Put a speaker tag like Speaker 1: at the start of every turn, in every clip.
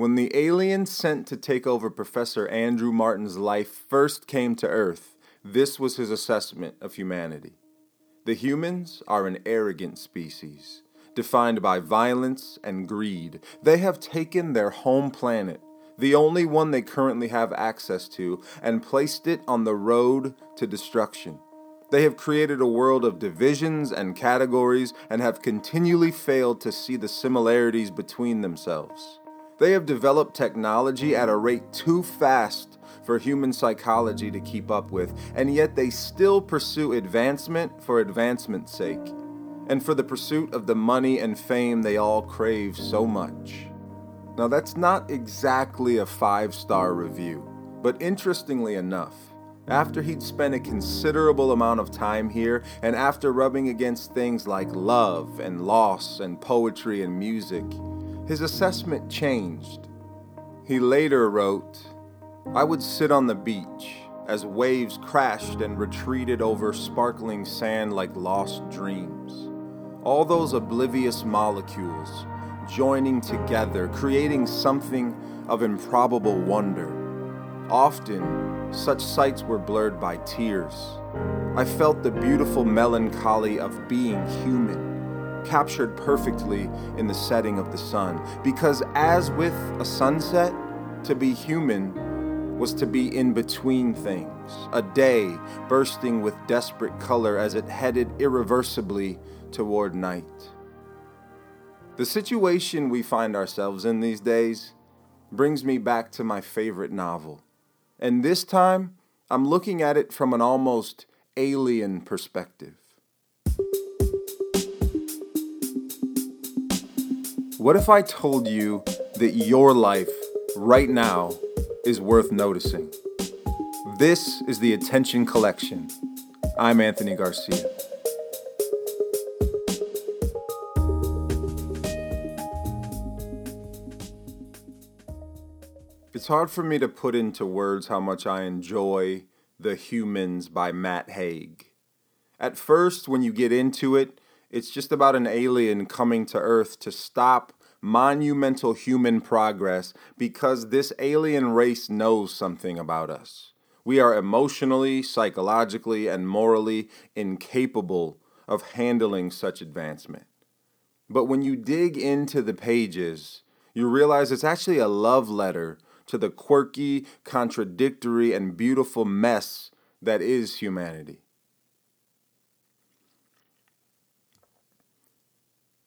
Speaker 1: When the alien sent to take over Professor Andrew Martin's life first came to Earth, this was his assessment of humanity. The humans are an arrogant species, defined by violence and greed. They have taken their home planet, the only one they currently have access to, and placed it on the road to destruction. They have created a world of divisions and categories and have continually failed to see the similarities between themselves. They have developed technology at a rate too fast for human psychology to keep up with, and yet they still pursue advancement for advancement's sake, and for the pursuit of the money and fame they all crave so much. Now, that's not exactly a five star review, but interestingly enough, after he'd spent a considerable amount of time here, and after rubbing against things like love and loss and poetry and music, his assessment changed. He later wrote, I would sit on the beach as waves crashed and retreated over sparkling sand like lost dreams. All those oblivious molecules joining together, creating something of improbable wonder. Often, such sights were blurred by tears. I felt the beautiful melancholy of being human captured perfectly in the setting of the sun. Because, as with a sunset, to be human was to be in between things, a day bursting with desperate color as it headed irreversibly toward night. The situation we find ourselves in these days brings me back to my favorite novel. And this time, I'm looking at it from an almost alien perspective. What if I told you that your life right now is worth noticing? This is the Attention Collection. I'm Anthony Garcia. It's hard for me to put into words how much I enjoy The Humans by Matt Haig. At first, when you get into it, it's just about an alien coming to Earth to stop monumental human progress because this alien race knows something about us. We are emotionally, psychologically, and morally incapable of handling such advancement. But when you dig into the pages, you realize it's actually a love letter to the quirky, contradictory, and beautiful mess that is humanity.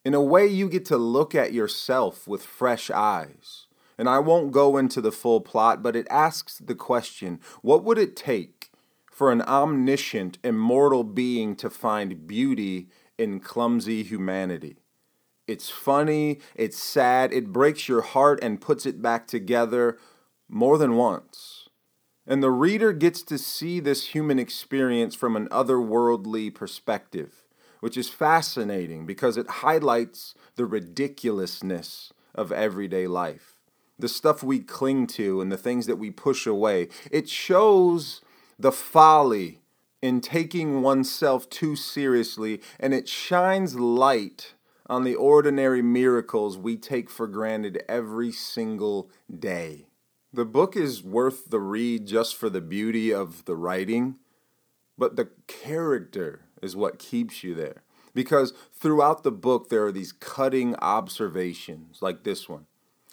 Speaker 1: In a way, you get to look at yourself with fresh eyes. And I won't go into the full plot, but it asks the question what would it take for an omniscient, immortal being to find beauty in clumsy humanity? It's funny, it's sad, it breaks your heart and puts it back together more than once. And the reader gets to see this human experience from an otherworldly perspective which is fascinating because it highlights the ridiculousness of everyday life. The stuff we cling to and the things that we push away. It shows the folly in taking oneself too seriously, and it shines light on the ordinary miracles we take for granted every single day. The book is worth the read just for the beauty of the writing, but the character is what keeps you there. Because throughout the book, there are these cutting observations like this one.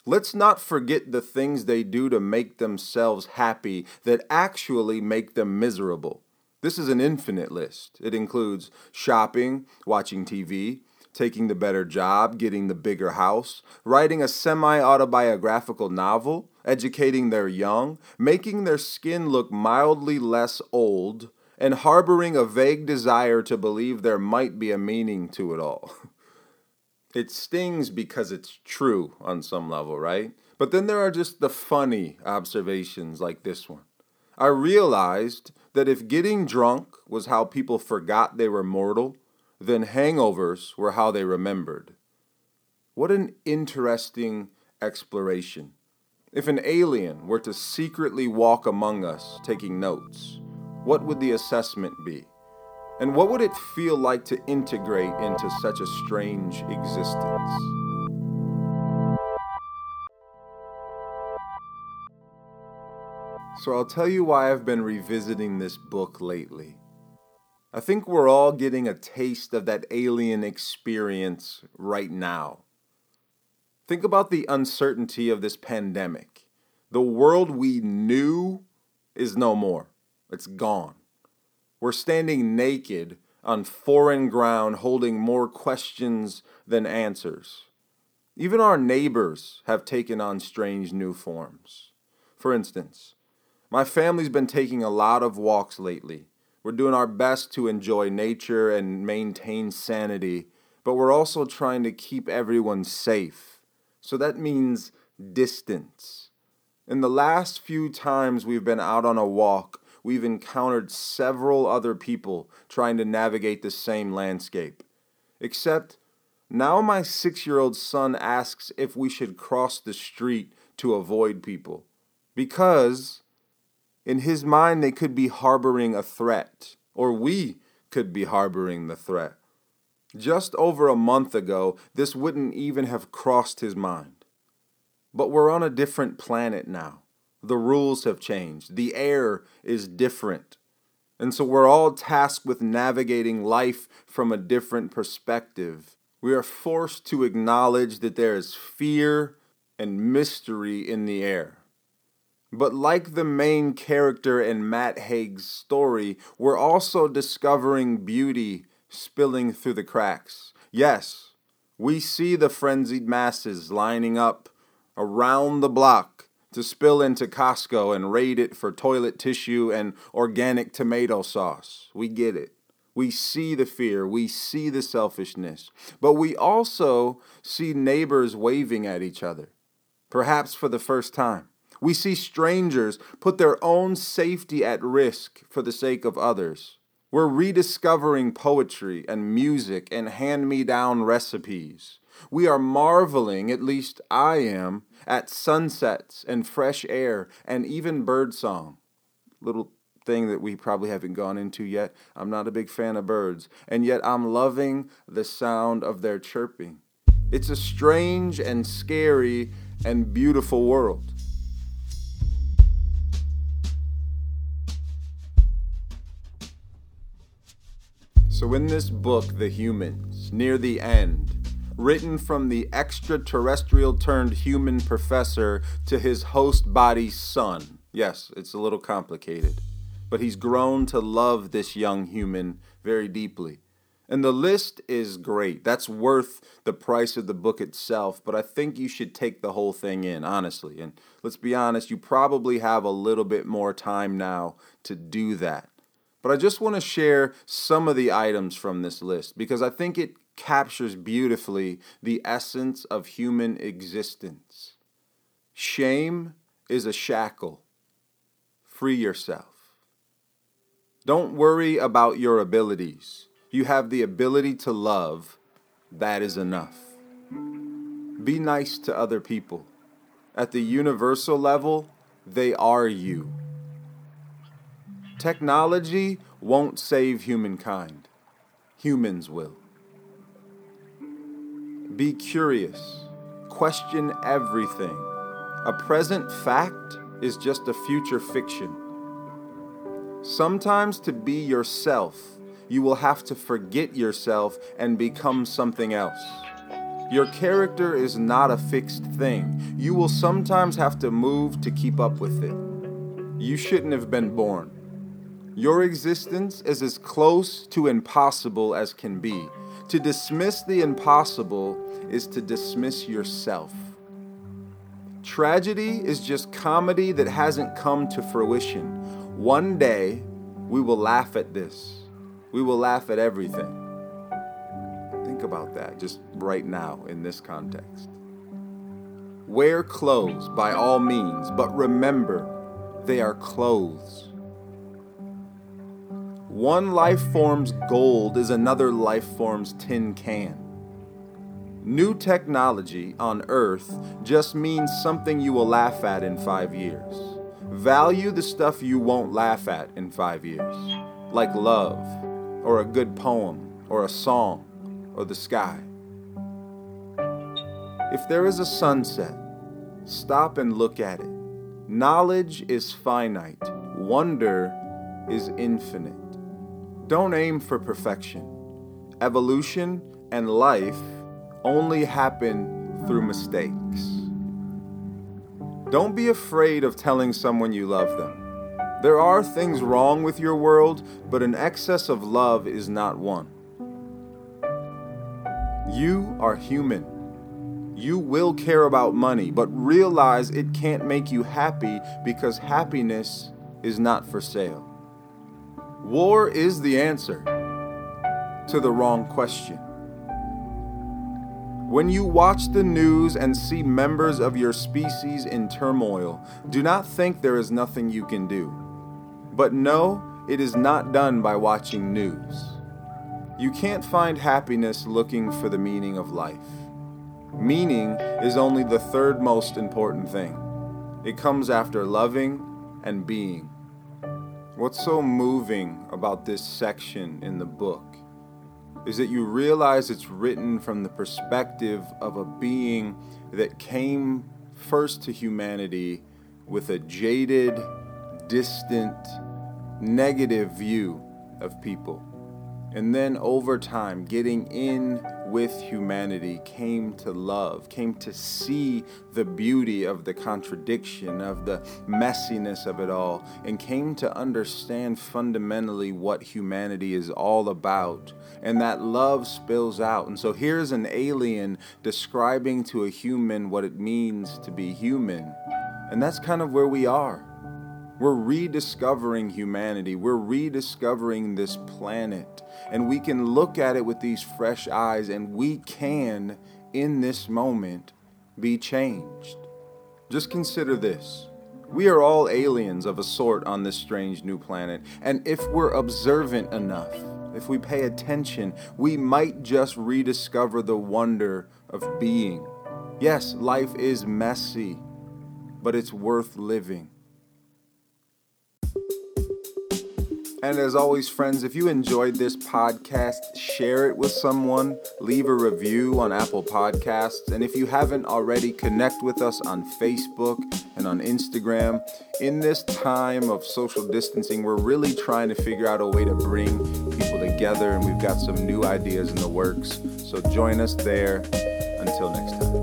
Speaker 1: Let's not forget the things they do to make themselves happy that actually make them miserable. This is an infinite list. It includes shopping, watching TV, taking the better job, getting the bigger house, writing a semi autobiographical novel, educating their young, making their skin look mildly less old, and harboring a vague desire to believe there might be a meaning to it all. It stings because it's true on some level, right? But then there are just the funny observations like this one. I realized that if getting drunk was how people forgot they were mortal, then hangovers were how they remembered. What an interesting exploration. If an alien were to secretly walk among us taking notes, what would the assessment be? And what would it feel like to integrate into such a strange existence? So I'll tell you why I've been revisiting this book lately. I think we're all getting a taste of that alien experience right now. Think about the uncertainty of this pandemic. The world we knew is no more, it's gone. We're standing naked on foreign ground, holding more questions than answers. Even our neighbors have taken on strange new forms. For instance, my family's been taking a lot of walks lately. We're doing our best to enjoy nature and maintain sanity, but we're also trying to keep everyone safe. So that means distance. In the last few times we've been out on a walk, we've encountered several other people trying to navigate the same landscape. Except now my six year old son asks if we should cross the street to avoid people. Because in his mind, they could be harboring a threat, or we could be harboring the threat. Just over a month ago, this wouldn't even have crossed his mind. But we're on a different planet now. The rules have changed. The air is different. And so we're all tasked with navigating life from a different perspective. We are forced to acknowledge that there is fear and mystery in the air. But like the main character in Matt Haig's story, we're also discovering beauty spilling through the cracks. Yes, we see the frenzied masses lining up around the block to spill into Costco and raid it for toilet tissue and organic tomato sauce. We get it. We see the fear, we see the selfishness, but we also see neighbors waving at each other, perhaps for the first time. We see strangers put their own safety at risk for the sake of others. We're rediscovering poetry and music and hand me down recipes. We are marveling, at least I am, at sunsets and fresh air and even birdsong. Little thing that we probably haven't gone into yet. I'm not a big fan of birds, and yet I'm loving the sound of their chirping. It's a strange and scary and beautiful world. So, in this book, The Humans, near the end, written from the extraterrestrial turned human professor to his host body's son. Yes, it's a little complicated, but he's grown to love this young human very deeply. And the list is great. That's worth the price of the book itself, but I think you should take the whole thing in, honestly. And let's be honest, you probably have a little bit more time now to do that. But I just want to share some of the items from this list because I think it captures beautifully the essence of human existence. Shame is a shackle. Free yourself. Don't worry about your abilities. You have the ability to love. That is enough. Be nice to other people. At the universal level, they are you. Technology won't save humankind, humans will. Be curious, question everything. A present fact is just a future fiction. Sometimes to be yourself, you will have to forget yourself and become something else. Your character is not a fixed thing. You will sometimes have to move to keep up with it. You shouldn't have been born. Your existence is as close to impossible as can be. To dismiss the impossible is to dismiss yourself. Tragedy is just comedy that hasn't come to fruition. One day, we will laugh at this. We will laugh at everything. Think about that just right now in this context. Wear clothes by all means, but remember, they are clothes. One life form's gold is another life form's tin can. New technology on Earth just means something you will laugh at in five years. Value the stuff you won't laugh at in five years, like love, or a good poem, or a song, or the sky. If there is a sunset, stop and look at it. Knowledge is finite, wonder is infinite. Don't aim for perfection. Evolution and life only happen through mistakes. Don't be afraid of telling someone you love them. There are things wrong with your world, but an excess of love is not one. You are human. You will care about money, but realize it can't make you happy because happiness is not for sale. War is the answer to the wrong question. When you watch the news and see members of your species in turmoil, do not think there is nothing you can do. But know it is not done by watching news. You can't find happiness looking for the meaning of life. Meaning is only the third most important thing. It comes after loving and being. What's so moving about this section in the book is that you realize it's written from the perspective of a being that came first to humanity with a jaded, distant, negative view of people. And then over time, getting in with humanity came to love, came to see the beauty of the contradiction, of the messiness of it all, and came to understand fundamentally what humanity is all about. And that love spills out. And so here's an alien describing to a human what it means to be human. And that's kind of where we are. We're rediscovering humanity. We're rediscovering this planet. And we can look at it with these fresh eyes, and we can, in this moment, be changed. Just consider this. We are all aliens of a sort on this strange new planet. And if we're observant enough, if we pay attention, we might just rediscover the wonder of being. Yes, life is messy, but it's worth living. And as always, friends, if you enjoyed this podcast, share it with someone, leave a review on Apple Podcasts, and if you haven't already, connect with us on Facebook and on Instagram. In this time of social distancing, we're really trying to figure out a way to bring people together, and we've got some new ideas in the works. So join us there. Until next time.